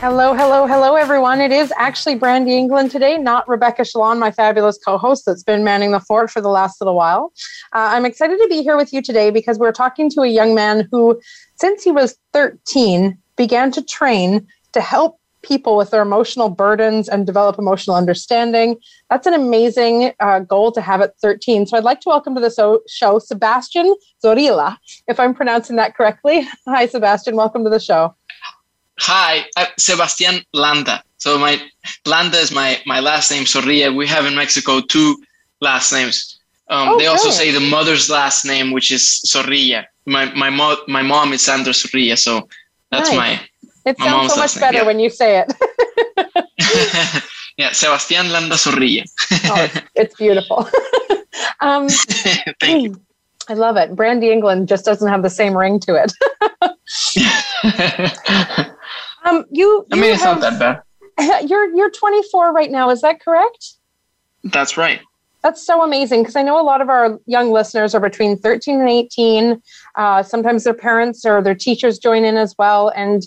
Hello, hello, hello, everyone. It is actually Brandy England today, not Rebecca Shalon, my fabulous co host that's been manning the fort for the last little while. Uh, I'm excited to be here with you today because we're talking to a young man who, since he was 13, began to train to help people with their emotional burdens and develop emotional understanding. That's an amazing uh, goal to have at 13. So I'd like to welcome to the so- show Sebastian Zorrilla, if I'm pronouncing that correctly. Hi, Sebastian. Welcome to the show. Hi, I'm Sebastian Landa. So my Landa is my my last name. Zorrilla. We have in Mexico two last names. Um, oh, they also say the mother's last name, which is Zorrilla. My my mo- my mom is Sandra Zorrilla, so that's nice. my. It sounds so much better yeah. when you say it. yeah, Sebastian Landa Zorrilla. oh, it's, it's beautiful. um, Thank you. I love it. Brandy England just doesn't have the same ring to it. Um, you, you I mean, it's have, not that bad. You're you're 24 right now. Is that correct? That's right. That's so amazing because I know a lot of our young listeners are between 13 and 18. Uh, sometimes their parents or their teachers join in as well. And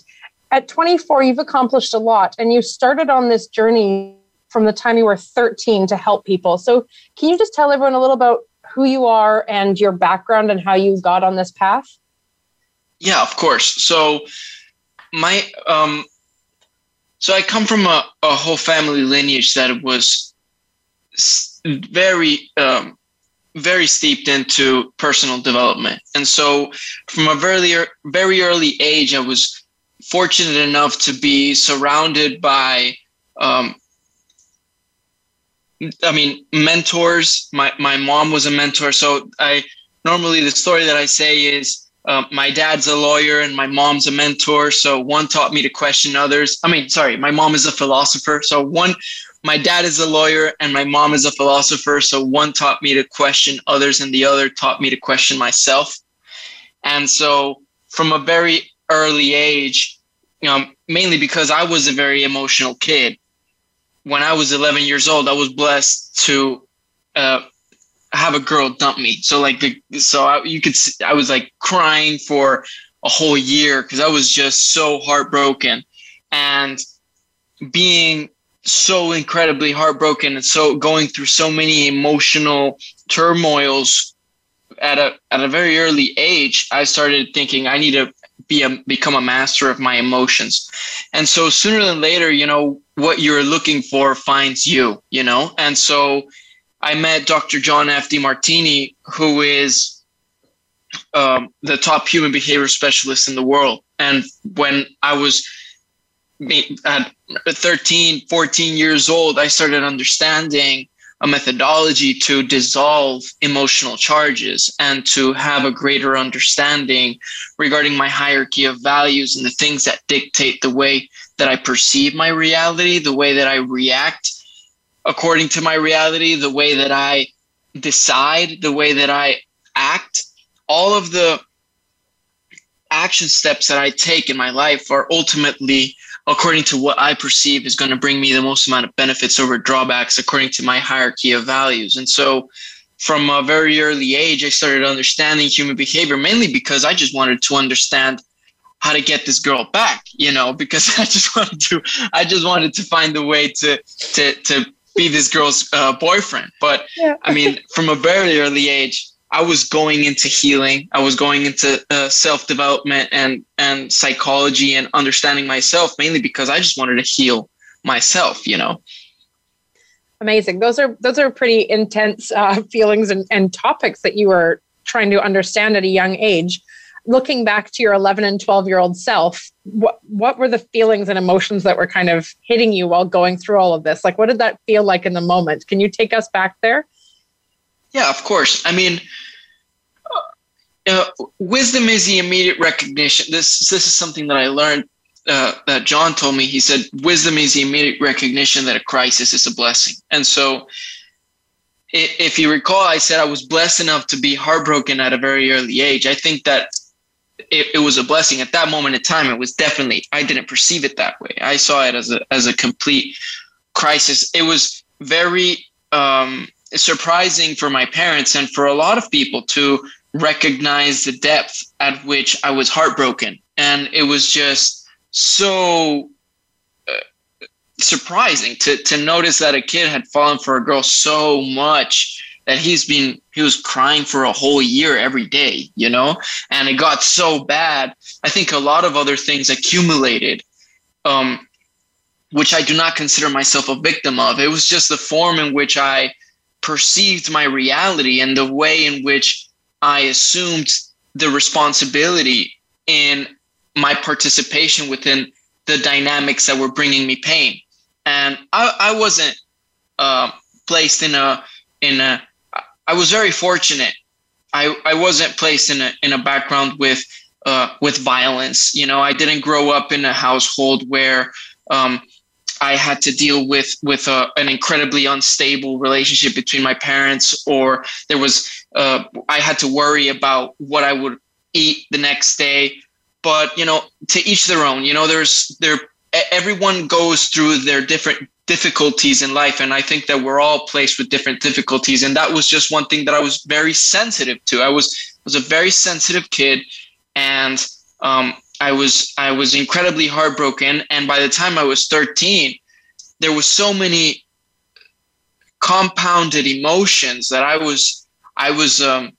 at 24, you've accomplished a lot, and you started on this journey from the time you were 13 to help people. So, can you just tell everyone a little about who you are and your background and how you got on this path? Yeah, of course. So, my um so I come from a, a whole family lineage that was very um very steeped into personal development. And so from a very very early age I was fortunate enough to be surrounded by um I mean mentors. My my mom was a mentor. So I normally the story that I say is um, my dad's a lawyer and my mom's a mentor. So one taught me to question others. I mean, sorry, my mom is a philosopher. So one, my dad is a lawyer and my mom is a philosopher. So one taught me to question others and the other taught me to question myself. And so from a very early age, you know, mainly because I was a very emotional kid. When I was 11 years old, I was blessed to uh, have a girl dump me. So like the so I, you could see, I was like crying for a whole year because I was just so heartbroken. And being so incredibly heartbroken and so going through so many emotional turmoils at a at a very early age i started thinking i need to be a become a master of my emotions. And so sooner than later you know what you're looking for finds you you know? And so I met Dr. John F. Demartini, who is um, the top human behavior specialist in the world. And when I was at 13, 14 years old, I started understanding a methodology to dissolve emotional charges and to have a greater understanding regarding my hierarchy of values and the things that dictate the way that I perceive my reality, the way that I react according to my reality, the way that I decide, the way that I act, all of the action steps that I take in my life are ultimately according to what I perceive is going to bring me the most amount of benefits over drawbacks according to my hierarchy of values. And so from a very early age, I started understanding human behavior mainly because I just wanted to understand how to get this girl back, you know, because I just wanted to, I just wanted to find a way to, to, to be this girl's uh, boyfriend. But yeah. I mean, from a very early age, I was going into healing. I was going into uh, self development and and psychology and understanding myself mainly because I just wanted to heal myself. You know. Amazing. Those are those are pretty intense uh, feelings and, and topics that you were trying to understand at a young age looking back to your 11 and 12 year old self what what were the feelings and emotions that were kind of hitting you while going through all of this like what did that feel like in the moment can you take us back there yeah of course i mean uh, wisdom is the immediate recognition this this is something that i learned uh, that John told me. He said, "Wisdom is the immediate recognition that a crisis is a blessing." And so, if you recall, I said I was blessed enough to be heartbroken at a very early age. I think that it, it, was a blessing at that moment in time. It was definitely I didn't perceive it that way. I saw it as a as a complete crisis. It was very um, surprising for my parents and for a lot of people to recognize the depth at which I was heartbroken, and it was just so uh, surprising to to notice that a kid had fallen for a girl so much that he's been he was crying for a whole year every day you know? And it got so bad i think a lot of other things accumulated um which i do not consider myself a victim of. It was just the form in which i perceived my reality and the way in which i assumed the responsibility in my participation within the dynamics that were bringing me pain. And i, I wasn't uh, placed in a in a I was very fortunate. I, I wasn't placed in a in a background with uh, with violence. You know, I didn't grow up in a household where um, I had to deal with with a, an incredibly unstable relationship between my parents, or there was uh, I had to worry about what I would eat the next day. But you know, to each their own. You know, there's there everyone goes through their different difficulties in life and i think that we're all placed with different difficulties and that was just one thing that i was very sensitive to. I was was a very sensitive kid and um, i was i was incredibly heartbroken and by the time i was 13 there was so many compounded emotions that i was i was um,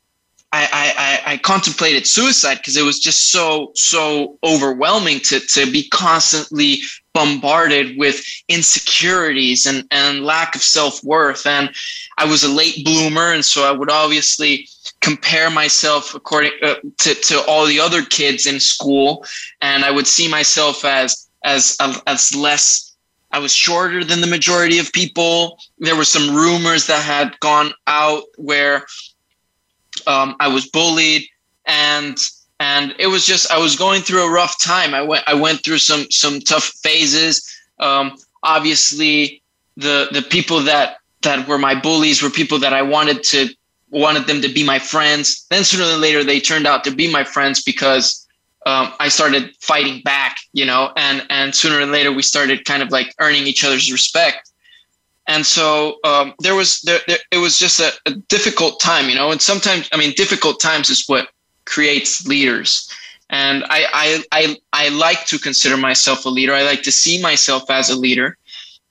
I, I, I contemplated suicide because it was just so so overwhelming to to be constantly bombarded with insecurities and, and lack of self-worth. And i was a late bloomer and so i would obviously compare myself according uh, to, to all the other kids in school. And i would see myself as as as less i was shorter than the majority of people. There were some rumors that had gone out where um, i was bullied and and it was just I was going through a rough time. I went I went through some some tough phases. Um, obviously, the the people that that were my bullies were people that I wanted to wanted them to be my friends. Then sooner than later, they turned out to be my friends because um, I started fighting back, you know, and and sooner or later we started kind of like earning each other's respect. And so um, there was there, there, it was just a, a difficult time, you know. And sometimes, I mean, difficult times is what creates leaders. And I, I, I, I like to consider myself a leader. I like to see myself as a leader.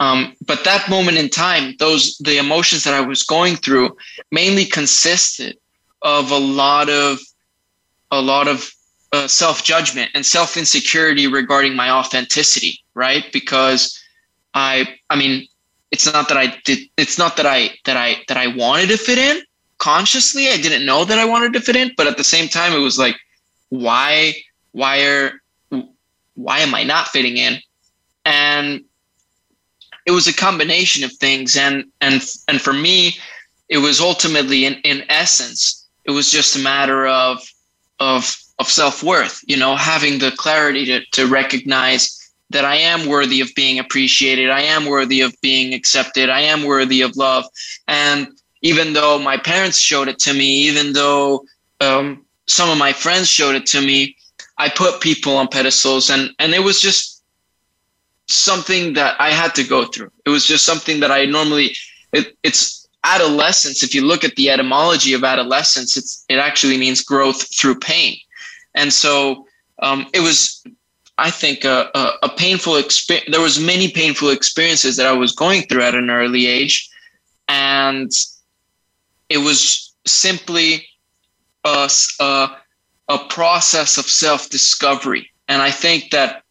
Um, but that moment in time, those the emotions that I was going through mainly consisted of a lot of a lot of uh, self judgment and self insecurity regarding my authenticity, right? Because I, I mean, it's not that I did. It's not that I that I that I wanted to fit in consciously i didn't know that i wanted to fit in but at the same time it was like why why are why am i not fitting in and it was a combination of things and and and for me it was ultimately in in essence it was just a matter of of of self-worth you know having the clarity to to recognize that I am worthy of being appreciated. I am worthy of being accepted. I am worthy of love. And even though my parents showed it to me, even though um, some of my friends showed it to me, I put people on pedestals, and and it was just something that I had to go through. It was just something that I normally. It, it's adolescence. If you look at the etymology of adolescence, it's it actually means growth through pain, and so um, it was. I think a, a, a painful experience. There was many painful experiences that I was going through at an early age, and it was simply a, a, a process of self discovery. And I think that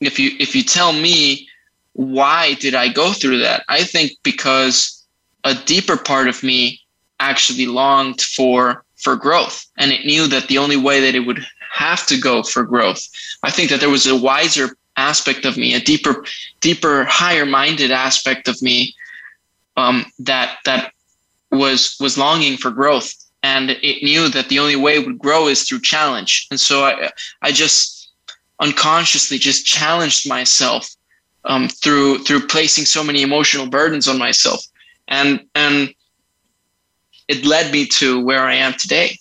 if you if you tell me why did I go through that, I think because a deeper part of me actually longed for for growth, and it knew that the only way that it would have to go for growth. I think that there was a wiser aspect of me, a deeper, deeper, higher minded aspect of me um, that that was was longing for growth. And it knew that the only way it would grow is through challenge. And so i i just unconsciously just challenged myself um, through through placing so many emotional burdens on myself, and and it led me to where I am today.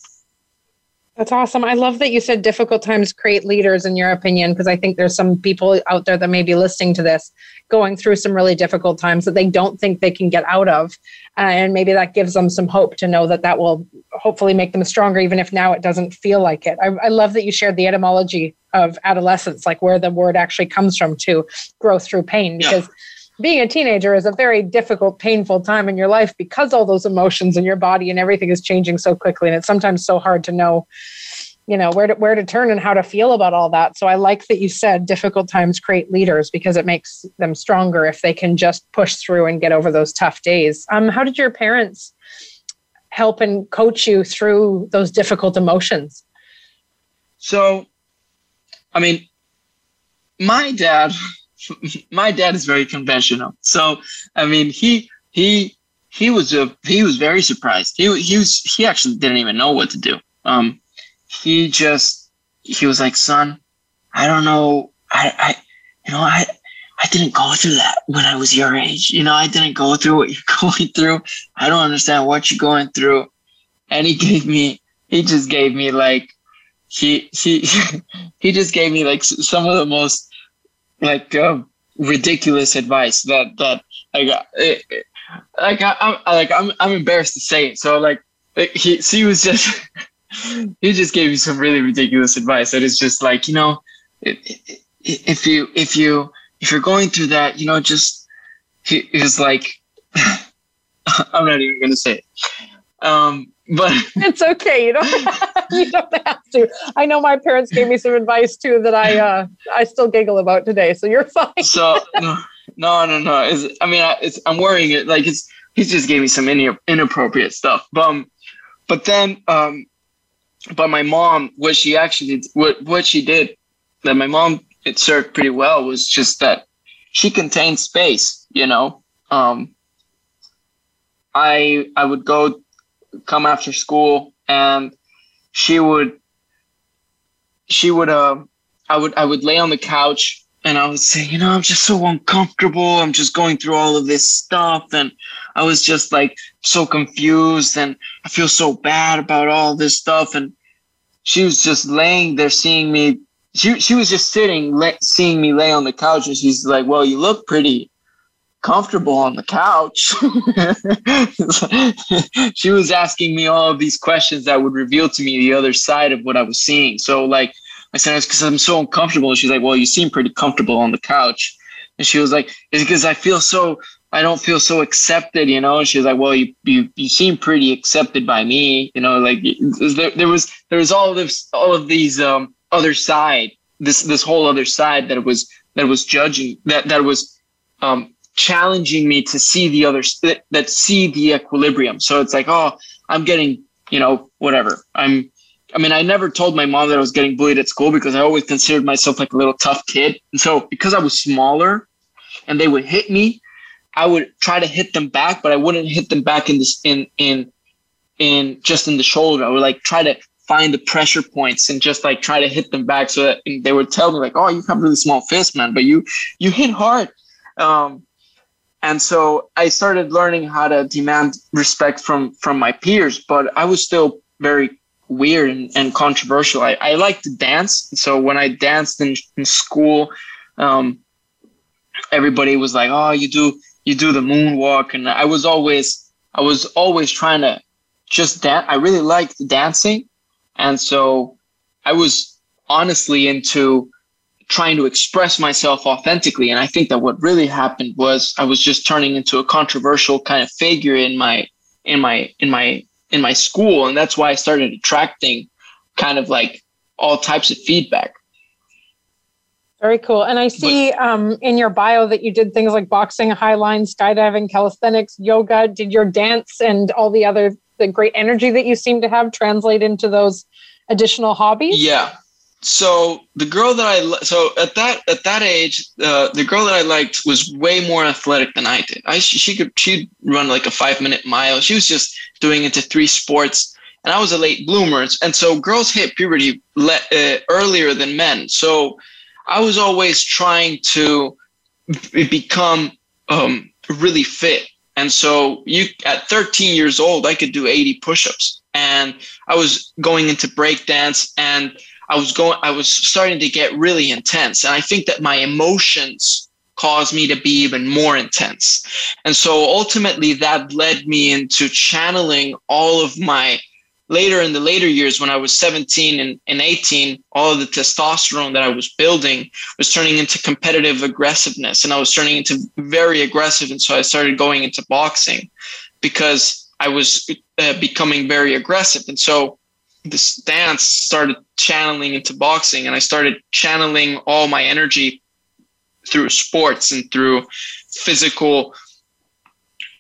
That's awesome. I love that you said difficult times create leaders, in your opinion, because I think there's some people out there that may be listening to this going through some really difficult times that they don't think they can get out of. Uh, and maybe that gives them some hope to know that that will hopefully make them stronger, even if now it doesn't feel like it. I, I love that you shared the etymology of adolescence, like where the word actually comes from to grow through pain, because. Yeah being a teenager is a very difficult, painful time in your life because all those emotions in your body and everything is changing so quickly. And it's sometimes so hard to know, you know, where to where to turn and how to feel about all that. So I like that you said difficult times create leaders because it makes them stronger if they can just push through and get over those tough days. Um, how did your parents help and coach you through those difficult emotions? So, I mean, my dad my dad is very conventional. So I mean, he he he was a he was very surprised. He he was he actually didn't even know what to do. Um, he just he was like, son, I don't know. I I you know I. I didn't go through that when I was your age. You know, I didn't go through what you're going through. I don't understand what you're going through. And he gave me, he just gave me like, he, he, he just gave me like some of the most like uh, ridiculous advice that that I got. It, like I, am like I'm I'm embarrassed to say it. So like he he was just he just gave me some really ridiculous advice that is just like you know if you if you if you're going through that you know just he, was like I'm not even gonna say it. Um, but it's okay. You don't have, you don't have to. I know my parents gave me some advice too that I uh, I still giggle about today. So you're fine. so no, no, no, no. It's, I mean, I, it's, I'm worrying it like it's he just gave me some in, inappropriate stuff. But um, but then um, but my mom, what she actually what what she did that my mom it served pretty well was just that she contained space. You know, um, I I would go come after school and she would she would uh I would I would lay on the couch and I would say, you know, I'm just so uncomfortable. I'm just going through all of this stuff and I was just like so confused and I feel so bad about all this stuff and she was just laying there seeing me she she was just sitting seeing me lay on the couch and she's like, "Well, you look pretty comfortable on the couch. she was asking me all of these questions that would reveal to me the other side of what I was seeing. So, like, I said, it's because I'm so uncomfortable. And she's like, Well, you seem pretty comfortable on the couch. And she was like, It's because I feel so, I don't feel so accepted, you know? And like, Well, you, you, you seem pretty accepted by me, you know? Like, there, there was, there was all of this, all of these, um, other side, this, this whole other side that was, that was judging, that, that was, um, challenging me to see the other that, that see the equilibrium. So it's like, oh, I'm getting, you know, whatever. I'm I mean, I never told my mom that I was getting bullied at school because I always considered myself like a little tough kid. And so because I was smaller and they would hit me, I would try to hit them back, but I wouldn't hit them back in this in in in just in the shoulder. I would like try to find the pressure points and just like try to hit them back so that they would tell me like, oh, you have really small fist, man, but you you hit hard. Um, and so I started learning how to demand respect from from my peers, but I was still very weird and, and controversial. I, I liked to dance, so when I danced in, in school, um, everybody was like, "Oh, you do you do the moonwalk," and I was always I was always trying to just dance. I really liked dancing, and so I was honestly into trying to express myself authentically. And I think that what really happened was I was just turning into a controversial kind of figure in my in my in my in my school. And that's why I started attracting kind of like all types of feedback. Very cool. And I see um, in your bio that you did things like boxing, highline, skydiving, calisthenics, yoga. Did your dance and all the other the great energy that you seem to have translate into those additional hobbies? Yeah, so the girl that I so at that at that age, uh, the girl that I liked was way more athletic than I did. I she, could she'd run like a five minute mile. She was just doing into three sports, and I was a late bloomer. And so girls hit puberty le- uh, earlier than men. So I was always trying to b- become um, really fit. And so you at 13 years old, I could do 80 push-ups. And I was going into breakdance and I was going I was starting to get really intense. And I think that my emotions caused me to be even more intense. And so ultimately that led me into channeling all of my later in the later years when I was 17 and, and 18, all of the testosterone that I was building was turning into competitive aggressiveness and I was turning into very aggressive. And so I started going into boxing because I was uh, becoming very aggressive. And so this dance started channeling into boxing and I started channeling all my energy through sports and through physical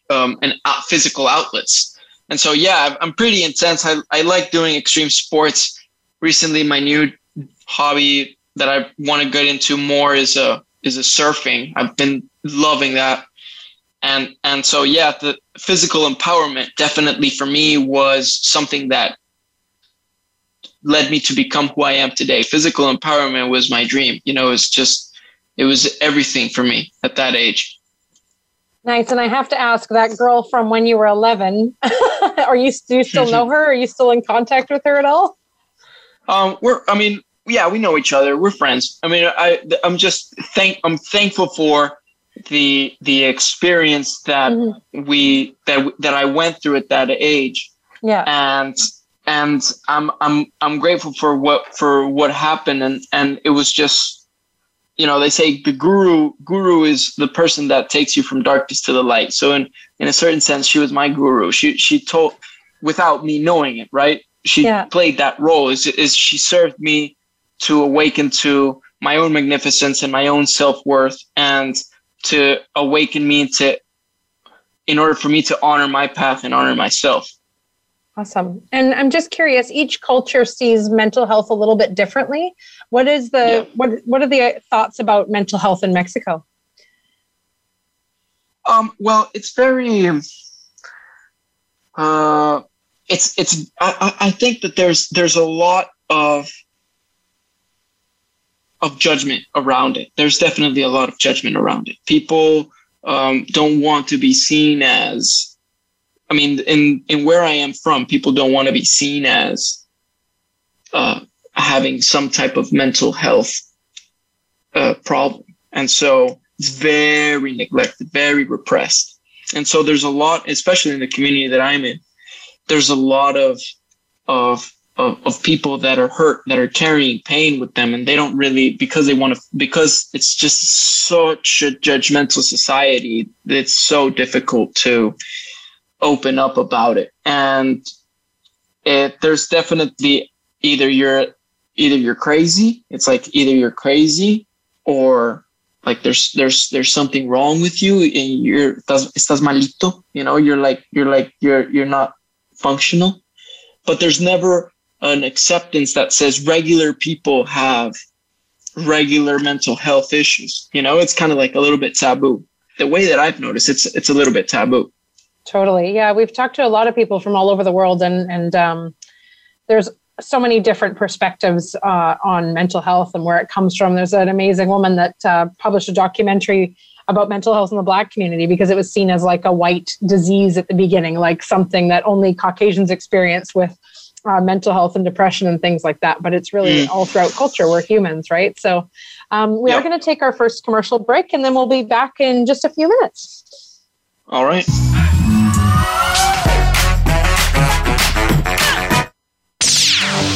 um, and uh, physical outlets and so, yeah, I'm pretty intense. I, I like doing extreme sports. Recently, my new hobby that I want to get into more is a uh, is a surfing. I've been loving that. And and so yeah, the physical empowerment definitely for me was something that led me to become who I am today. Physical empowerment was my dream. You know, it's just it was everything for me at that age. Nice. And I have to ask that girl from when you were 11, are you, do you still know her? Are you still in contact with her at all? Um, we're, I mean, yeah, we know each other. We're friends. I mean, I, I'm just thank, I'm thankful for the, the experience that mm-hmm. we, that, that I went through at that age. Yeah. And, and I'm, I'm, I'm grateful for what, for what happened. And, and it was just, you know they say the guru guru is the person that takes you from darkness to the light. So in in a certain sense she was my guru. She she told without me knowing it right? She yeah. played that role. Is is she served me to awaken to my own magnificence and my own self-worth and to awaken me to in order for me to honor my path and honor myself Awesome. And I'm just curious, each culture sees mental health a little bit differently. What is the yeah. what what are the thoughts about mental health in Mexico? Um, well, it's very uh, it's it's I, I think that there's there's a lot of of judgment around it. There's definitely a lot of judgment around it. People um, don't want to be seen as I mean, in in where I am from, people don't want to be seen as uh, having some type of mental health uh, problem, and so it's very neglected, very repressed. And so there's a lot, especially in the community that I'm in, there's a lot of of of, of people that are hurt, that are carrying pain with them, and they don't really because they want to because it's just such a judgmental society. It's so difficult to open up about it. And it, there's definitely either you're either you're crazy. It's like either you're crazy or like there's there's there's something wrong with you and you're estás malito. You know, you're like you're like you're you're not functional. But there's never an acceptance that says regular people have regular mental health issues. You know, it's kind of like a little bit taboo. The way that I've noticed, it's it's a little bit taboo. Totally. Yeah, we've talked to a lot of people from all over the world, and and um, there's so many different perspectives uh, on mental health and where it comes from. There's an amazing woman that uh, published a documentary about mental health in the Black community because it was seen as like a white disease at the beginning, like something that only Caucasians experience with uh, mental health and depression and things like that. But it's really mm. all throughout culture. We're humans, right? So um, we are going to take our first commercial break, and then we'll be back in just a few minutes. All right.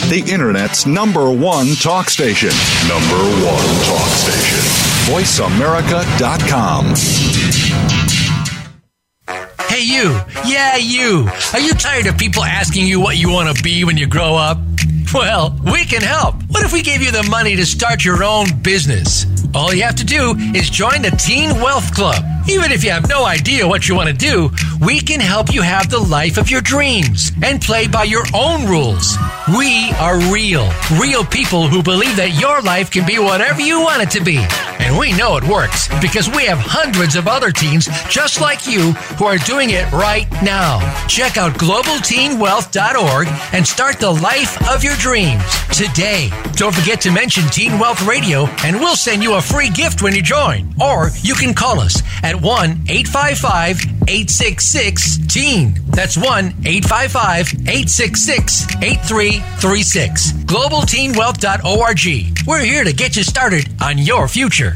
The Internet's number one talk station. Number one talk station. VoiceAmerica.com. Hey, you. Yeah, you. Are you tired of people asking you what you want to be when you grow up? Well, we can help. What if we gave you the money to start your own business? All you have to do is join the Teen Wealth Club. Even if you have no idea what you want to do, we can help you have the life of your dreams and play by your own rules. We are real, real people who believe that your life can be whatever you want it to be. And we know it works because we have hundreds of other teens just like you who are doing it right now. Check out globalteenwealth.org and start the life of your dreams today. Don't forget to mention Teen Wealth Radio and we'll send you a free gift when you join. Or you can call us at 1 855 866 TEEN. That's 1 855 866 8336. GlobalTeenWealth.org. We're here to get you started on your future.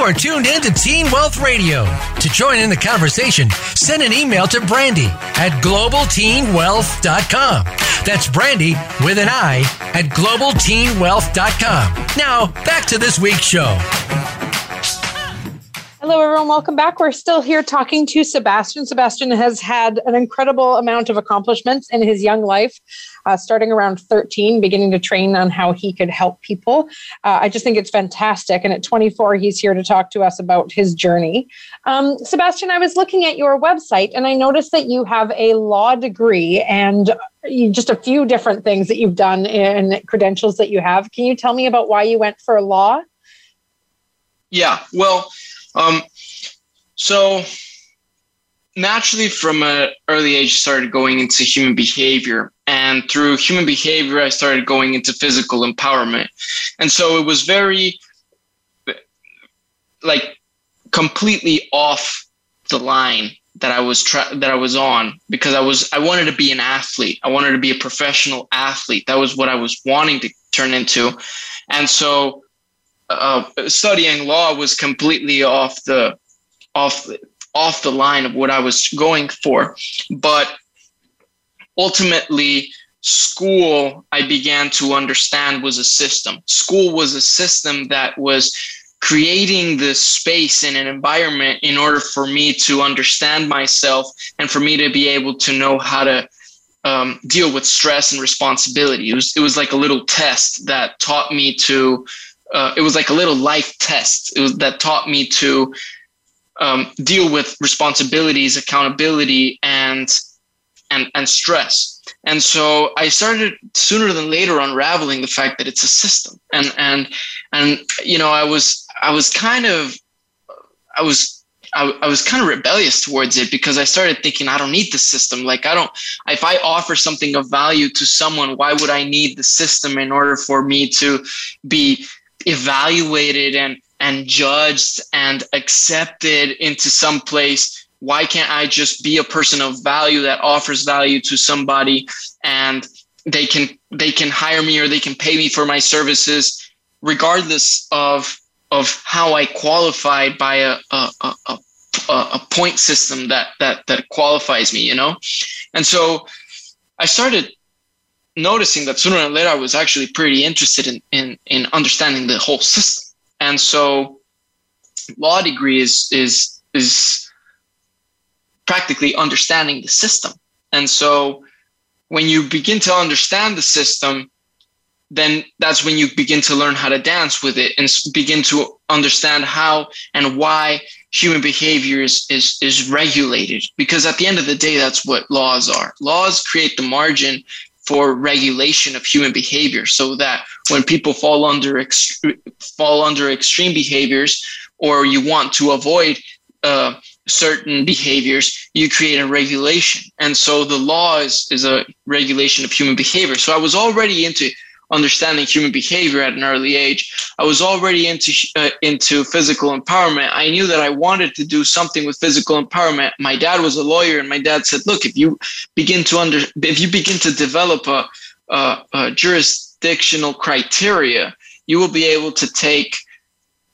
You are tuned in to Teen Wealth Radio. To join in the conversation, send an email to Brandy at globalteenwealth.com. That's Brandy with an I at globalteenwealth.com. Now, back to this week's show. Hello, everyone. Welcome back. We're still here talking to Sebastian. Sebastian has had an incredible amount of accomplishments in his young life, uh, starting around 13, beginning to train on how he could help people. Uh, I just think it's fantastic. And at 24, he's here to talk to us about his journey. Um, Sebastian, I was looking at your website and I noticed that you have a law degree and you, just a few different things that you've done and credentials that you have. Can you tell me about why you went for law? Yeah, well, um, so naturally from an early age started going into human behavior. And through human behavior i started going into physical empowerment. And so it was very like completely off the line that i was tra- that i was on because i was i wanted to be an athlete. I wanted to be a professional athlete. That was what i was wanting to turn into. And so uh, studying law was completely off the off off the line of what I was going for. But ultimately, school I began to understand was a system. School was a system that was creating this space and an environment in order for me to understand myself and for me to be able to know how to um, deal with stress and responsibility. It was, it was like a little test that taught me to uh, it was like a little life test. It was that taught me to um, deal with responsibilities, accountability, and and and stress. And so I started sooner than later unraveling the fact that it's a system. And and and you know I was I was kind of I was I, I, was kind of rebellious towards it because I started thinking I don't need the system. Like I don't. If I offer something of value to someone, why would I need the system in order for me to be evaluated and and judged and accepted into some place why can't i just be a person of value that offers value to somebody and they can they can hire me or they can pay me for my services regardless of of how i qualified by a a, a, a, a point system that that that qualifies me you know? And so i started noticing that sooner or later I was actually pretty interested in, in, in understanding the whole system. And so law degree is, is, is practically understanding the system. And so when you begin to understand the system, then that's when you begin to learn how to dance with it and begin to understand how and why human behavior is, is, is regulated. Because at the end of the day, that's what laws are. Laws create the margin for regulation of human behavior so that when people fall under fall under extreme behaviors or you want to avoid uh, certain behaviors you create a regulation. And so the law is, is a regulation of human behavior. So i was already into understanding human behavior at an early age. I was already into uh, into physical empowerment. I knew that I wanted to do something with physical empowerment. My dad was a lawyer, and my dad said, "Look, if you begin to under if you begin to develop a, a, a jurisdictional criteria, you will be able to take."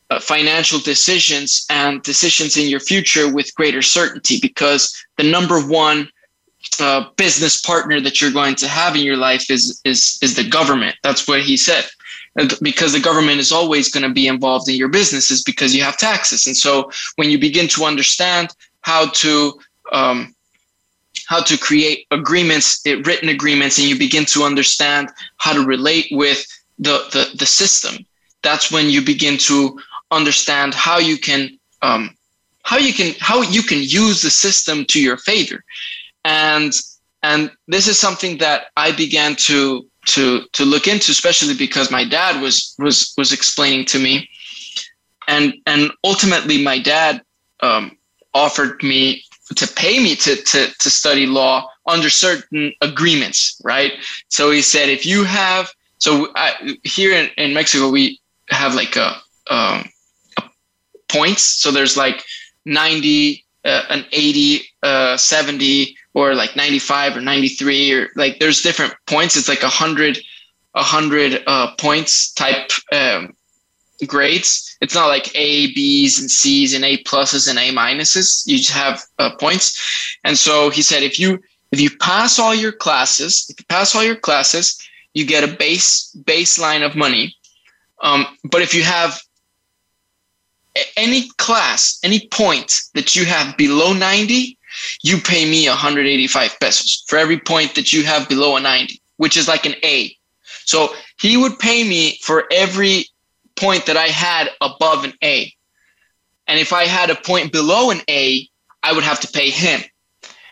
Uh, financial decisions and decisions in your future with greater certainty because the number one business partner that you're going to have in your life is is is the government. That's what he said. Because the government is always going to be involved in your businesses because you have taxes, and so when you begin to understand how to um, how to create agreements, written agreements, and you begin to understand how to relate with the the, the system, that's when you begin to understand how you can um, how you can how you can use the system to your favor and and this is something that I began to to to look into, especially because my dad was was was explaining to me, and and ultimately my dad um, offered me to pay me to to to study law under certain agreements, right? So he said, if you have so I, here in, in Mexico we have like a, um, a points, so there's like ninety, uh, an eighty, uh, seventy or like 95 or 93 or like there's different points. It's like a hundred a hundred uh, points type um, grades. It's not like a b's and c's and a pluses and a minuses. You just have uh, points. And so he said if you if you pass all your classes if you pass all your classes you get a base baseline of money. Um, but if you have any class any point that you have below 90 you pay me 185 pesos for every point that you have below a 90, which is like an A. So he would pay me for every point that I had above an A. And if I had a point below an A, I would have to pay him.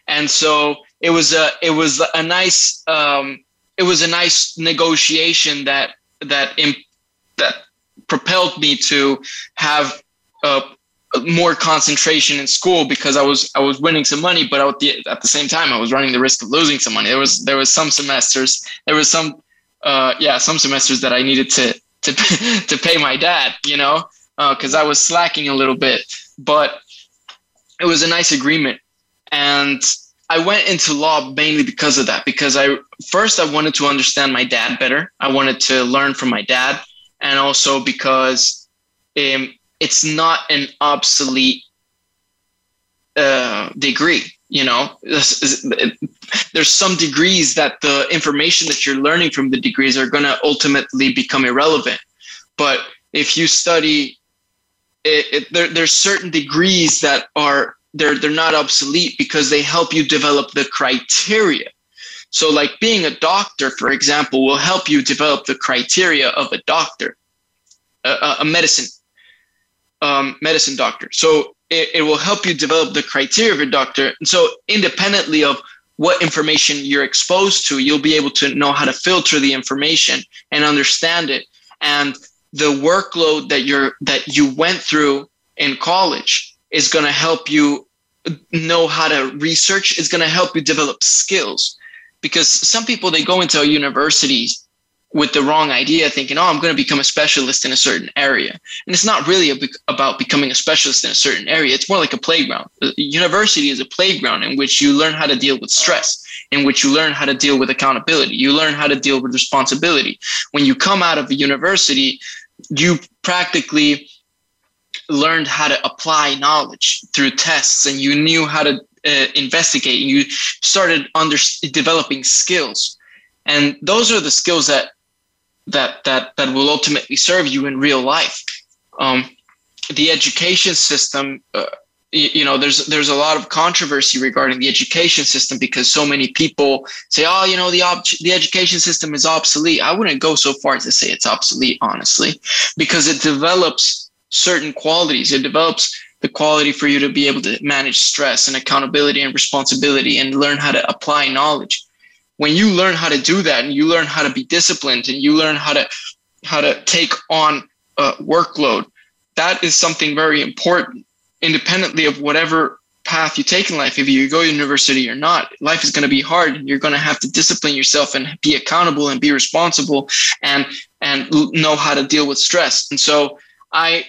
And so it was a it was a nice um, it was a nice negotiation that that imp, that propelled me to have a more concentration in school because I was I was winning some money, but at the, at the same time I was running the risk of losing some money. There was there was some semesters, there was some uh, yeah some semesters that I needed to to to pay my dad, you know, because uh, I was slacking a little bit. But it was a nice agreement, and I went into law mainly because of that. Because I first I wanted to understand my dad better. I wanted to learn from my dad, and also because um, it's not an obsolete uh, degree you know? There's some degrees that the information that you're learning from the degrees are going to ultimately become irrelevant. But if you study it, it, there, there's certain degrees that are they're they're not obsolete because they help you develop the criteria. So like being a doctor for example will help you develop the criteria of a doctor a, a medicine um, medicine doctor. So it, it will help you develop the criteria of your doctor. And so independently of what information you're exposed to, you'll be able to know how to filter the information and understand it. And the workload that you're that you went through in college is going to help you know how to research. It's going to help you develop skills because some people they go into universities with the wrong idea, thinking, oh, I'm going to become a specialist in a certain area. And it's not really a, about becoming a specialist in a certain area. It's more like a playground. University is a playground in which you learn how to deal with stress, in which you learn how to deal with accountability. You learn how to deal with responsibility. When you come out of a university, you practically learned how to apply knowledge through tests and you knew how to uh, investigate and you started under developing skills and those are the skills that that that that will ultimately serve you in real life. Um, the education system, uh, you, you, know, there's there's a lot of controversy regarding the education system because so many people say, oh, you know, the ob- the education system is obsolete. I wouldn't go so far to say it's obsolete, honestly, because it develops certain qualities. It develops the quality for you to be able to manage stress and accountability and responsibility and learn how to apply knowledge when you learn how to do that and you learn how to be disciplined and you learn how to how to take on a workload that is something very important independently of whatever path you take in life, if you go to university or not, life is going to be hard. You're going to have to discipline yourself and be accountable and be responsible and and know how to deal with stress. And so I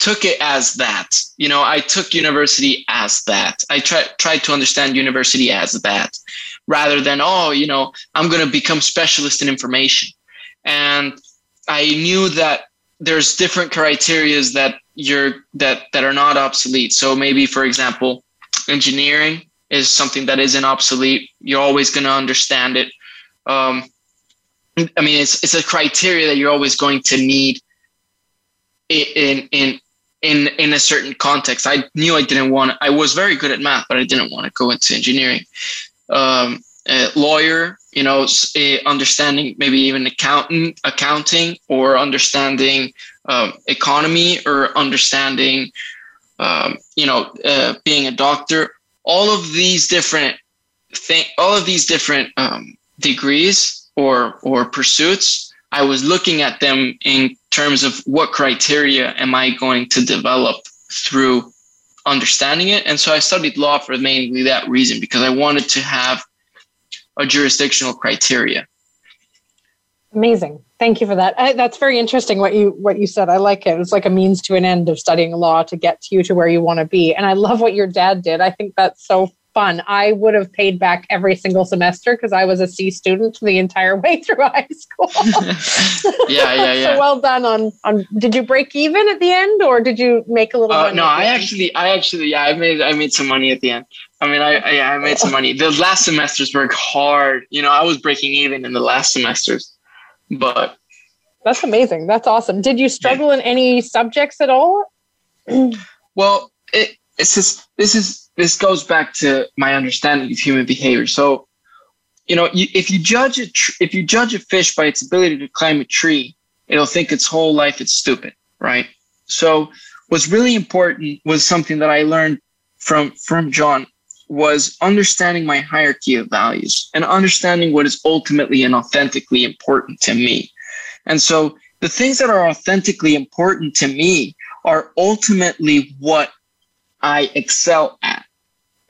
took it as that. You know, I took university as that. I tried tried to understand university as that, rather than oh, you know, I'm going to become specialist in information. And I knew that there's different criterias that you're that that are not obsolete. So maybe, for example, engineering is something that isn't obsolete. You're always going to understand it. Um, I mean, it's it's a criteria that you're always going to need in in in in a certain context. I knew I didn't want. I was very good at math, but I didn't want to go into engineering. Um, lawyer, you know, understanding maybe even accounting, accounting, or understanding um, economy, or understanding, um, you know, uh, being a doctor. All of these different thing, all of these different um, degrees or or pursuits, I was looking at them in terms of what criteria am I going to develop through understanding it. And so I studied law for mainly that reason because I wanted to have a jurisdictional criteria. Amazing. Thank you for that. I, that's very interesting what you what you said. I like it. It's like a means to an end of studying law to get to you to where you want to be. And I love what your dad did. I think that's so fun. I would have paid back every single semester because I was a C student the entire way through high school. yeah, yeah, yeah. so well done on on. Did you break even at the end, or did you make a little? Uh, no, I actually, I actually, yeah, I made I made some money at the end. I mean, I, I, I made some money. The last semesters were hard. You know, I was breaking even in the last semesters, but that's amazing. That's awesome. Did you struggle yeah. in any subjects at all? well, it, it's just this is this goes back to my understanding of human behavior. So, you know, you, if you judge a tr- if you judge a fish by its ability to climb a tree, it'll think its whole life it's stupid, right? So, what's really important was something that I learned from from John was understanding my hierarchy of values and understanding what is ultimately and authentically important to me. And so the things that are authentically important to me are ultimately what I excel at.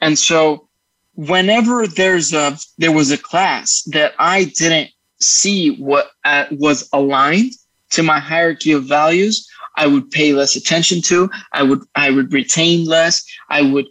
And so whenever there's a there was a class that I didn't see what uh, was aligned to my hierarchy of values, I would pay less attention to. I would I would retain less. I would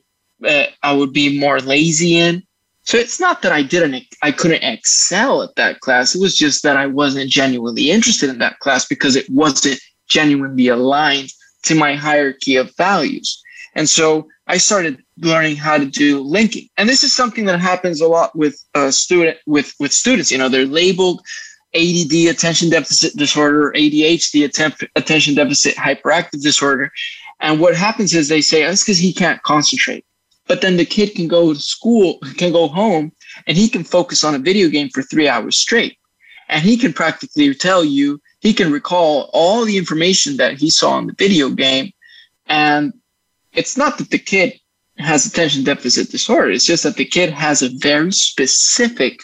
uh, I would be more lazy in. So it's not that I didn't, I couldn't excel at that class. It was just that I wasn't genuinely interested in that class because it wasn't genuinely aligned to my hierarchy of values. And so I started learning how to do linking. And this is something that happens a lot with uh, student with with students. You know, they're labeled ADD, attention deficit disorder, ADHD, attention deficit hyperactive disorder. And what happens is they say, oh, it's because he can't concentrate. But then the kid can go to school, can go home, and he can focus on a video game for three hours straight. And he can practically tell you, he can recall all the information that he saw in the video game. And it's not that the kid has attention deficit disorder, it's just that the kid has a very specific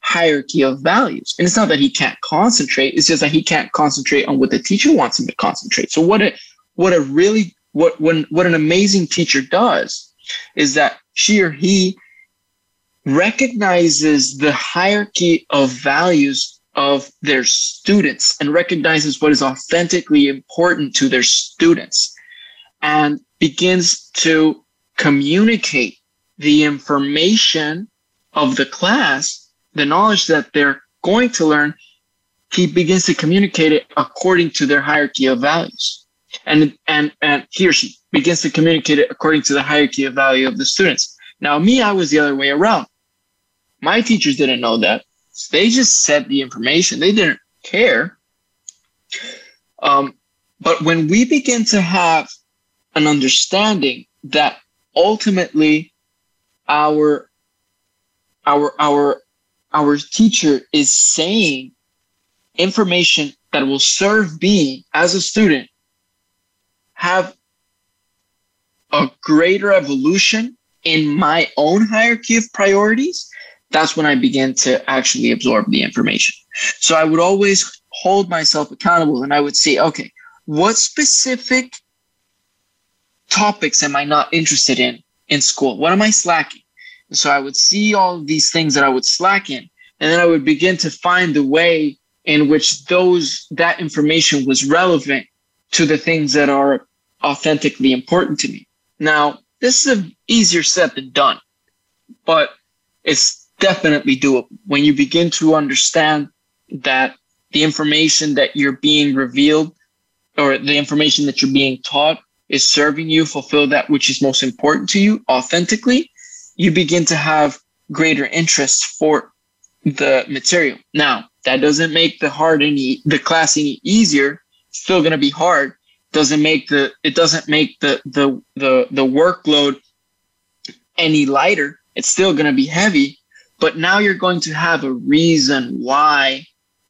hierarchy of values. And it's not that he can't concentrate, it's just that he can't concentrate on what the teacher wants him to concentrate. So what a what a really what when what an amazing teacher does is that she or he recognizes the hierarchy of values of their students and recognizes what is authentically important to their students and begins to communicate the information of the class, the knowledge that they're going to learn, he begins to communicate it according to their hierarchy of values and and and he or she begins to communicate it according to the hierarchy of value of the students. Now, me, I was the other way around. My teachers didn't know that. They just said the information. They didn't care. Um, but when we begin to have an understanding that ultimately our our our our teacher is saying information that will serve me as a student have a greater evolution in my own hierarchy of priorities, that's when I begin to actually absorb the information. So I would always hold myself accountable and I would say, okay, what specific topics am I not interested in in school? What am I slacking? And so I would see all these things that I would slack in, and then I would begin to find the way in which those that information was relevant to the things that are authentically important to me. Now, this is an easier said than done, but it's definitely doable when you begin to understand that the information that you're being revealed or the information that you're being taught is serving you fulfill that which is most important to you authentically, you begin to have greater interest for the material. Now, that doesn't make the hard any the class any easier. It's still going to be hard. Doesn't make the it doesn't make the the the the workload any lighter. It's still going to be heavy, but now you're going to have a reason why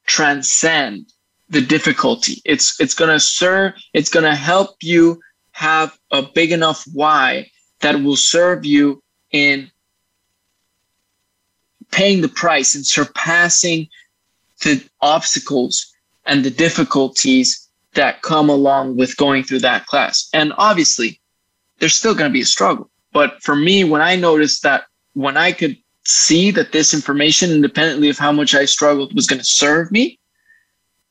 transcend the difficulty. It's it's going to serve. It's going to help you have a big enough why that will serve you in paying the price and surpassing the obstacles and the difficulties that come along with going through that class. And obviously, there's still going to be a struggle. But for me, when I noticed that when I could see that this information, independently of how much I struggled, was going to serve me,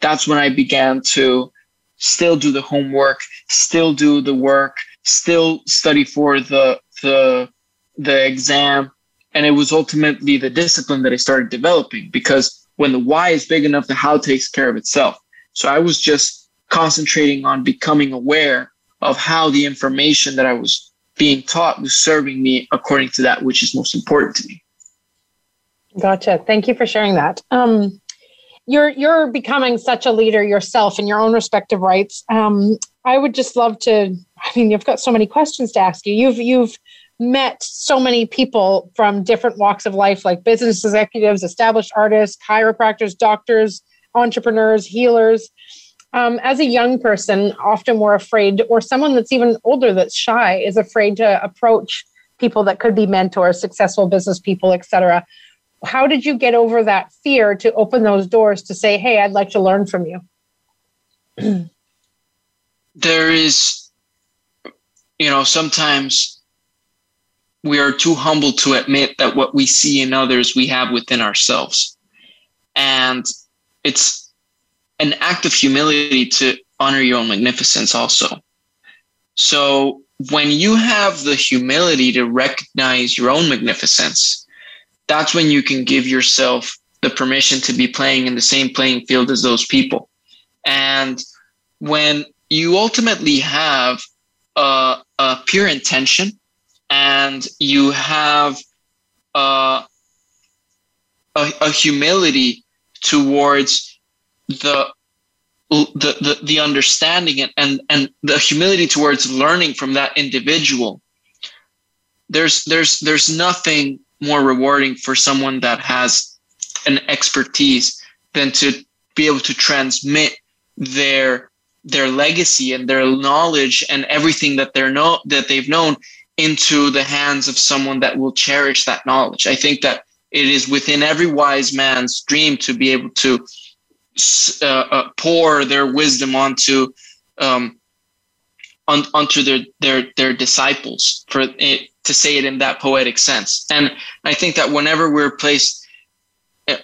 that's when I began to still do the homework, still do the work, still study for the the the exam. And it was ultimately the discipline that I started developing because when the why is big enough, the how takes care of itself. So I was just concentrating on becoming aware of how the information that I was being taught was serving me according to that which is most important to me. Gotcha. Thank you for sharing that. Um, you're you're becoming such a leader yourself in your own respective rights. Um, I would just love to. I mean, you've got so many questions to ask you. You've you've met so many people from different walks of life, like business executives, established artists, chiropractors, doctors, entrepreneurs, healers. Um, as a young person, often we're afraid, or someone that's even older that's shy is afraid to approach people that could be mentors, successful business people, etc. How did you get over that fear to open those doors to say, "Hey, I'd like to learn from you"? there is, you know, sometimes we are too humble to admit that what we see in others we have within ourselves. And it's an act of humility to honor your own magnificence also. So when you have the humility to recognize your own magnificence, that's when you can give yourself the permission to be playing in the same playing field as those people. And when you ultimately have a, a pure intention and you have uh, a, a humility towards the the, the, the understanding and, and, and the humility towards learning from that individual there's there's there's nothing more rewarding for someone that has an expertise than to be able to transmit their their legacy and their knowledge and everything that they're know that they've known into the hands of someone that will cherish that knowledge. I think that it is within every wise man's dream to be able to uh, uh, pour their wisdom onto um, on, onto their their their disciples for it to say it in that poetic sense. And I think that whenever we're placed uh,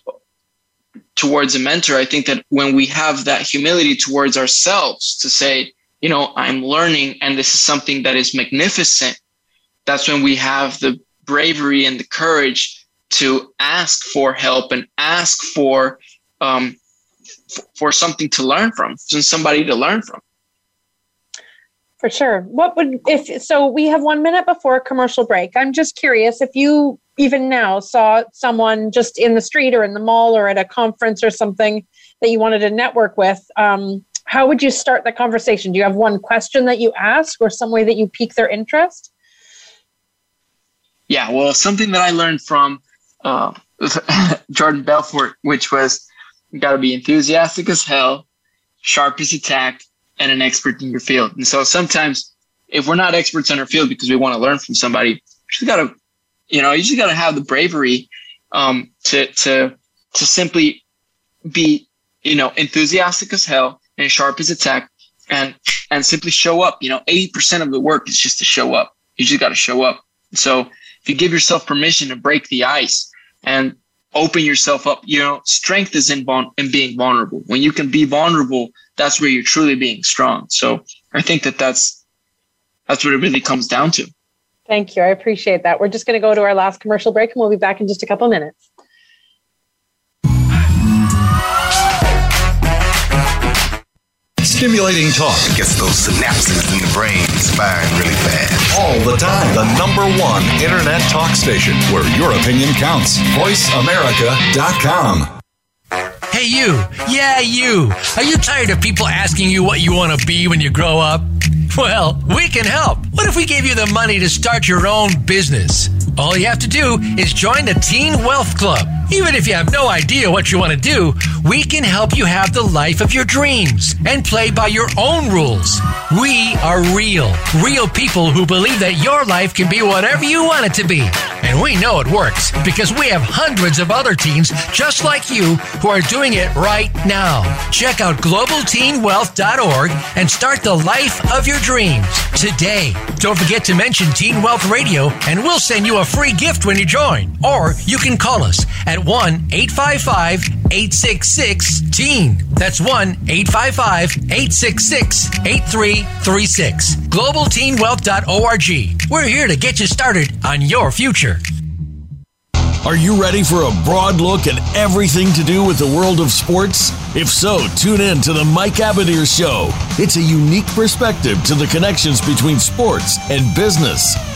towards a mentor, I think that when we have that humility towards ourselves to say, you know, I'm learning and this is something that is magnificent that's when we have the bravery and the courage to ask for help and ask for um, for something to learn from, and somebody to learn from. For sure. What would if so? We have one minute before commercial break. I'm just curious if you even now saw someone just in the street or in the mall or at a conference or something that you wanted to network with. Um, how would you start the conversation? Do you have one question that you ask or some way that you pique their interest? Yeah, well, something that I learned from uh, Jordan Belfort, which was got to be enthusiastic as hell, sharp as a tack, and an expert in your field. And so sometimes, if we're not experts in our field because we want to learn from somebody, you just got to, you know, you just got to have the bravery um, to to to simply be, you know, enthusiastic as hell and sharp as a tack, and and simply show up. You know, 80% of the work is just to show up. You just got to show up. So if you give yourself permission to break the ice and open yourself up, you know, strength is in, bon- in being vulnerable. When you can be vulnerable, that's where you're truly being strong. So I think that that's, that's what it really comes down to. Thank you. I appreciate that. We're just going to go to our last commercial break and we'll be back in just a couple minutes. Stimulating talk. Gets those synapses in the brain firing really fast. All the time. The number one internet talk station where your opinion counts. VoiceAmerica.com. Hey, you. Yeah, you. Are you tired of people asking you what you want to be when you grow up? Well, we can help. What if we gave you the money to start your own business? All you have to do is join the Teen Wealth Club. Even if you have no idea what you want to do, we can help you have the life of your dreams and play by your own rules. We are real, real people who believe that your life can be whatever you want it to be. And we know it works because we have hundreds of other teens just like you who are doing it right now. Check out globalteenwealth.org and start the life of your dreams today. Don't forget to mention Teen Wealth Radio and we'll send you a free gift when you join. Or you can call us at 1 855 866 TEEN. That's 1 855 866 8336. GlobalTeenWealth.org. We're here to get you started on your future. Are you ready for a broad look at everything to do with the world of sports? If so, tune in to the Mike Abadir Show. It's a unique perspective to the connections between sports and business.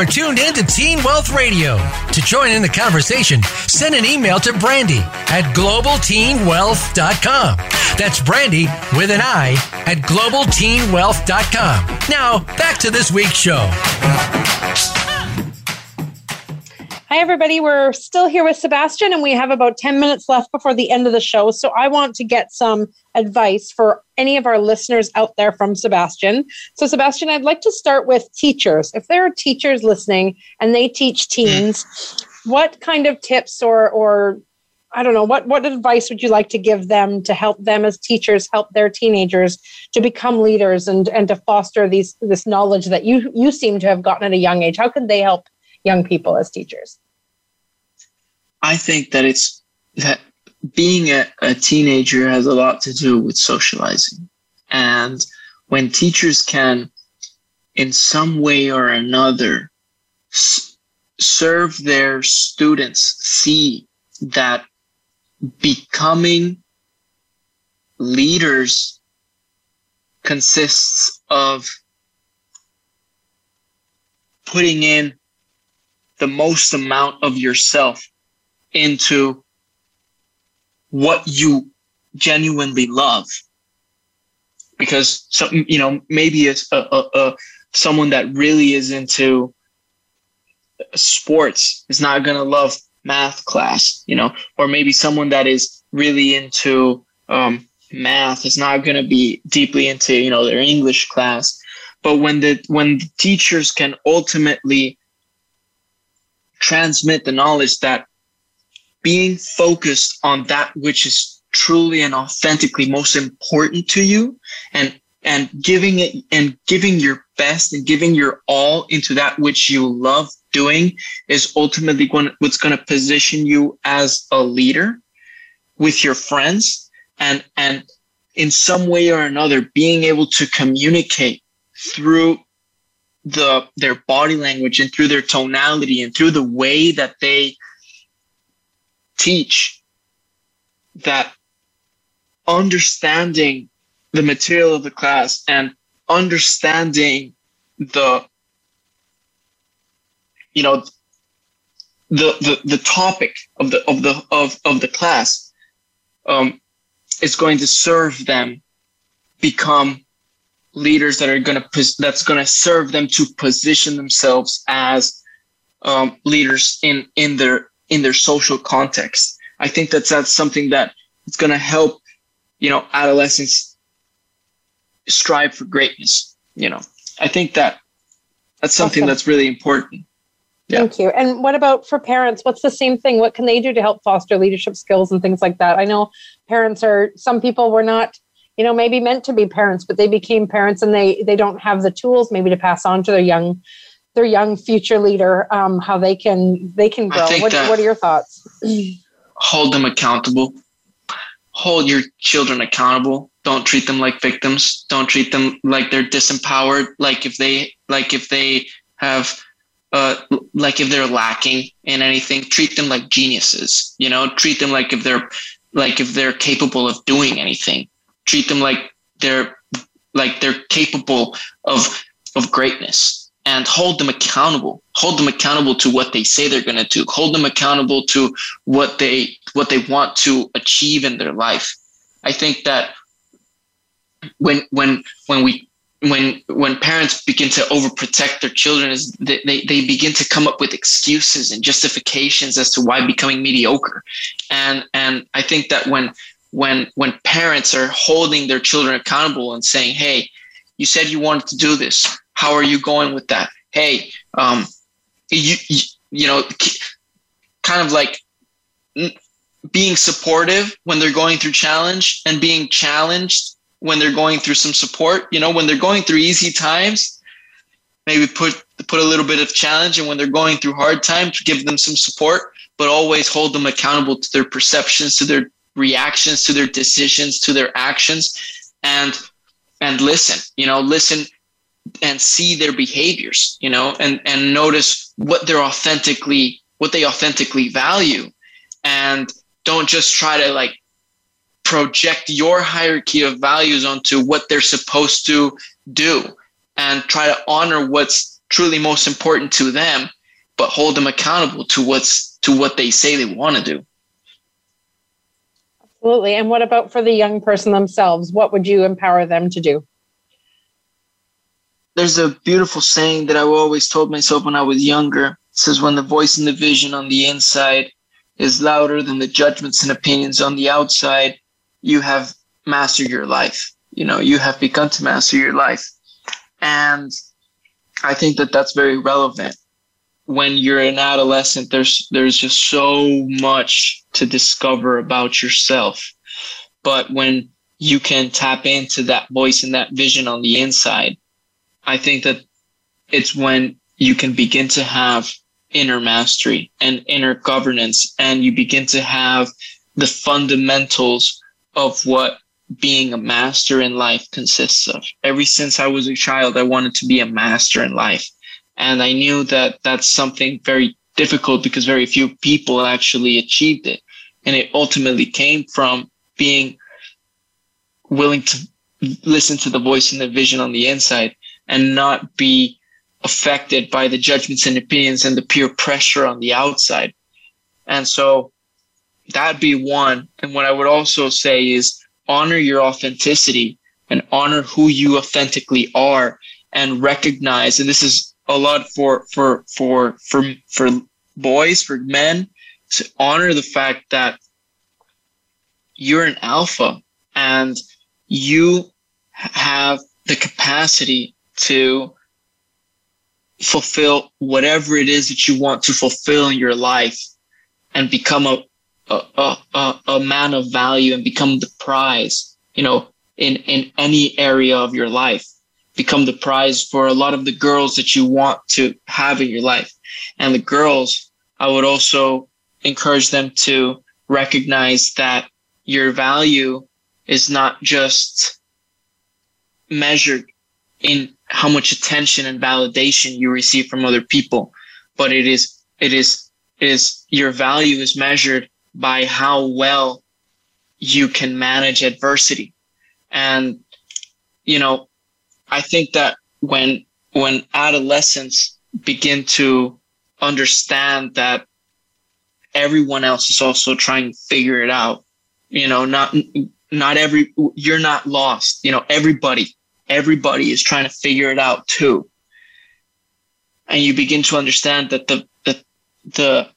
Are tuned in to Teen Wealth Radio. To join in the conversation, send an email to Brandi at globalteenwealth.com. That's Brandi with an I at globalteenwealth.com. Now, back to this week's show. Hi, everybody. We're still here with Sebastian, and we have about 10 minutes left before the end of the show. So I want to get some advice for any of our listeners out there from Sebastian. So, Sebastian, I'd like to start with teachers. If there are teachers listening and they teach teens, what kind of tips or, or I don't know, what, what advice would you like to give them to help them as teachers help their teenagers to become leaders and, and to foster these this knowledge that you you seem to have gotten at a young age? How can they help young people as teachers? I think that it's that being a, a teenager has a lot to do with socializing. And when teachers can, in some way or another, s- serve their students, see that becoming leaders consists of putting in the most amount of yourself into what you genuinely love. Because some you know maybe it's a, a, a someone that really is into sports is not going to love math class you know or maybe someone that is really into um, math is not going to be deeply into you know their english class. But when the when the teachers can ultimately transmit the knowledge that being focused on that which is truly and authentically most important to you and and giving it and giving your best and giving your all into that which you love doing is ultimately going, what's going to position you as a leader with your friends and and in some way or another being able to communicate through the their body language and through their tonality and through the way that they teach that understanding the material of the class and understanding the you know the the, the topic of the of the of, of the class um, is going to serve them become leaders that are going to that's going to serve them to position themselves as um, leaders in in their in their social context. I think that that's something that it's going to help you know adolescents strive for greatness. You know, I think that that's something that's really important. Yeah. Thank you. And what about for parents? What's the same thing? What can they do to help foster leadership skills and things like that? I know parents are some people were not you know maybe meant to be parents but they became parents and they they don't have the tools maybe to pass on to their young their young future leader um, how they can they can grow. what, what are your thoughts? hold them accountable. Hold your children accountable. Don't treat them like victims. Don't treat them like they're disempowered like if they like if they have uh, like if they're lacking in anything. Treat them like geniuses you know? Treat them like if they're like if they're capable of doing anything treat them like they're like they're capable of of greatness and hold them accountable. Hold them accountable to what they say they're going to do. Hold them accountable to what they what they want to achieve in their life. I think that when when when we when when parents begin to overprotect their children is they, they, they begin to come up with excuses and justifications as to why becoming mediocre. And and i think that when when when parents are holding their children accountable and saying hey you said you wanted to do this. How are you going with that? Hey um you you, you know kind of like being supportive when they're going through challenge and being challenged when they're going through some support. You know when they're going through easy times maybe put put a little bit of challenge and when they're going through hard times give them some support but always hold them accountable to their perceptions to their reactions to their decisions to their actions and and listen you know listen and see their behaviors you know and and notice what they're authentically what they authentically value. And don't just try to like project your hierarchy of values onto what they're supposed to do and try to honor what's truly most important to them but hold them accountable to what's to what they say they want to do Absolutely. And what about for the young person themselves? What would you empower them to do? There's a beautiful saying that I always told myself when I was younger. It says, When the voice and the vision on the inside is louder than the judgments and opinions on the outside, you have mastered your life. You know, you have begun to master your life. And I think that that's very relevant when you're an adolescent there's there's just so much to discover about yourself but when you can tap into that voice and that vision on the inside i think that it's when you can begin to have inner mastery and inner governance and you begin to have the fundamentals of what being a master in life consists of. Ever since I was a child, I wanted to be a master in life. And I knew that that's something very difficult because very few people actually achieved it. And it ultimately came from being willing to listen to the voice and the vision on the inside and not be affected by the judgments and opinions and the peer pressure on the outside. And so that'd be one. And what I would also say is honor your authenticity and honor who you authentically are and recognize, and this is a lot for for for for for boys for men to honor the fact that you're an alpha and you have the capacity to fulfill whatever it is that you want to fulfill in your life and become a a, a, a man of value and become the prize you know in in any area of your life become the prize for a lot of the girls that you want to have in your life. And the girls, I would also encourage them to recognize that your value is not just measured in how much attention and validation you receive from other people, but it is, it is, it is your value is measured by how well you can manage adversity. And, you know, I think that when when adolescents begin to understand that everyone else is also trying to figure it out you know not not every you're not lost you know everybody everybody is trying to figure it out too. And you begin to understand that the the the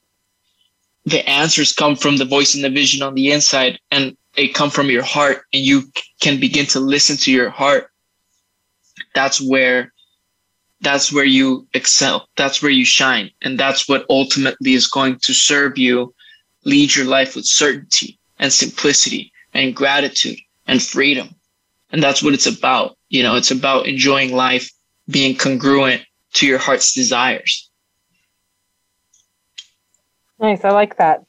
the answers come from the voice and the vision on the inside and they come from your heart and you can begin to listen to your heart that's where that's where you excel that's where you shine and that's what ultimately is going to serve you lead your life with certainty and simplicity and gratitude and freedom and that's what it's about you know it's about enjoying life being congruent to your heart's desires Nice. I like that.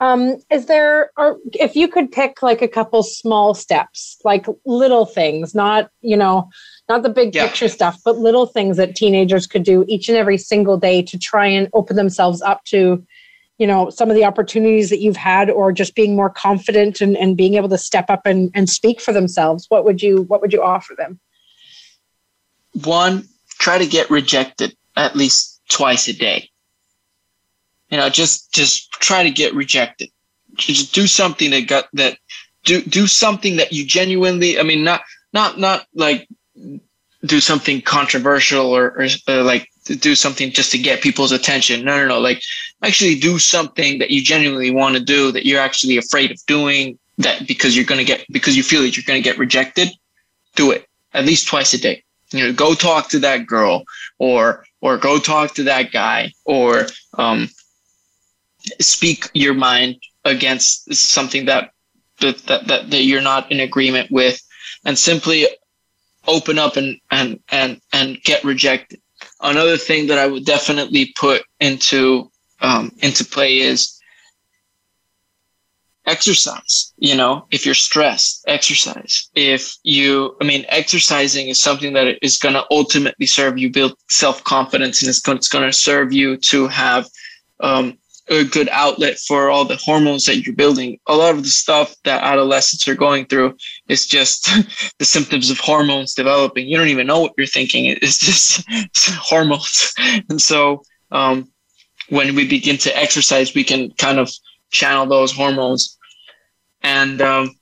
Um, is there, or if you could pick like a couple small steps, like little things, not, you know, not the big yeah. picture stuff, but little things that teenagers could do each and every single day to try and open themselves up to, you know, some of the opportunities that you've had or just being more confident and, and being able to step up and, and speak for themselves. What would you, what would you offer them? One, try to get rejected at least twice a day you know, just just try to get rejected. Just do something that got that do do something that you genuinely. I mean, not not not like do something controversial or, or, or like do something just to get people's attention. No, no, no. Like actually do something that you genuinely want to do that you're actually afraid of doing that because you're going to get because you feel that you're going to get rejected. Do it at least twice a day. You know, go talk to that girl or or go talk to that guy or um, speak your mind against something that that, that, that you're not in agreement with and simply open up and, and, and, and get rejected. Another thing that I would definitely put into, um, into play is exercise. You know, if you're stressed, exercise. If you, I mean, exercising is something that is going to ultimately serve you build self confidence and it's going, to serve you to have, um, a good outlet for all the hormones that you're building. A lot of the stuff that adolescents are going through is just the symptoms of hormones developing. You don't even know what you're thinking. It's just it's hormones. And so um, when we begin to exercise, we can kind of channel those hormones. And um,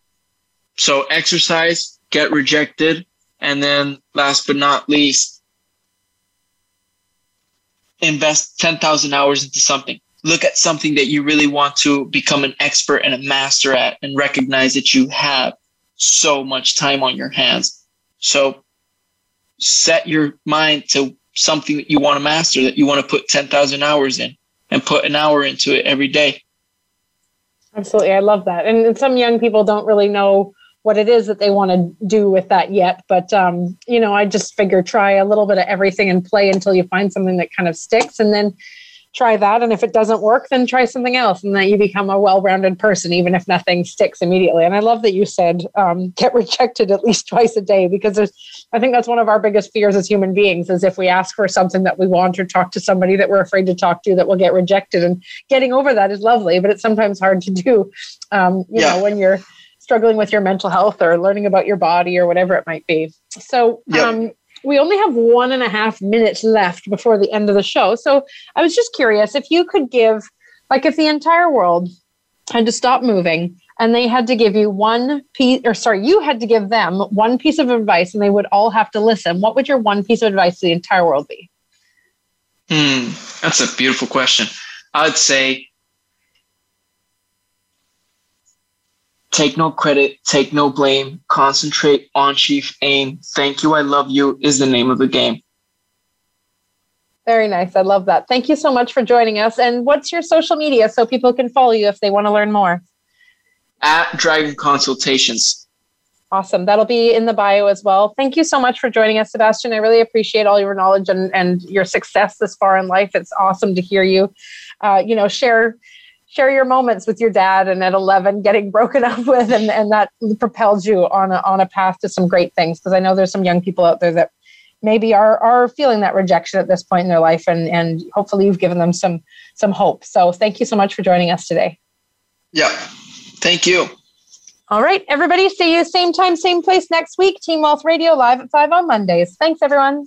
so exercise, get rejected. And then last but not least, invest 10,000 hours into something look at something that you really want to become an expert and a master at and recognize that you have so much time on your hands. So set your mind to something that you want to master, that you want to put 10,000 hours in and put an hour into it every day. Absolutely. I love that. And some young people don't really know what it is that they want to do with that yet. But, um, you know, I just figure try a little bit of everything and play until you find something that kind of sticks. And then try that. And if it doesn't work, then try something else. And that you become a well rounded person, even if nothing sticks immediately. And I love that you said um, get rejected at least twice a day because there's, I think that's one of our biggest fears as human beings is if we ask for something that we want or talk to somebody that we're afraid to talk to that we'll get rejected. And getting over that is lovely, but it's sometimes hard to do, um, you yeah. know, when you're struggling with your mental health or learning about your body or whatever it might be. So, yep. um, we only have one and a half minutes left before the end of the show. So I was just curious if you could give, like, if the entire world had to stop moving and they had to give you one piece, or sorry, you had to give them one piece of advice and they would all have to listen, what would your one piece of advice to the entire world be? Hmm, that's a beautiful question. I'd say Take no credit, take no blame, concentrate on chief aim. Thank you, I love you is the name of the game. Very nice. I love that. Thank you so much for joining us. And what's your social media so people can follow you if they want to learn more? At Dragon Consultations. Awesome. That'll be in the bio as well. Thank you so much for joining us, Sebastian. I really appreciate all your knowledge and, and your success this far in life. It's awesome to hear you, uh, you know, share share your moments with your dad and at 11 getting broken up with and, and that propelled you on a, on a path to some great things. Because i know there's some young people out there that maybe are are feeling that rejection at this point in their life and and hopefully you've given them some some hope. So thank you so much for joining us today. Yeah. Thank you. All right everybody see you same time same place next week. Teen wealth radio live at 5 on mondays. Thanks everyone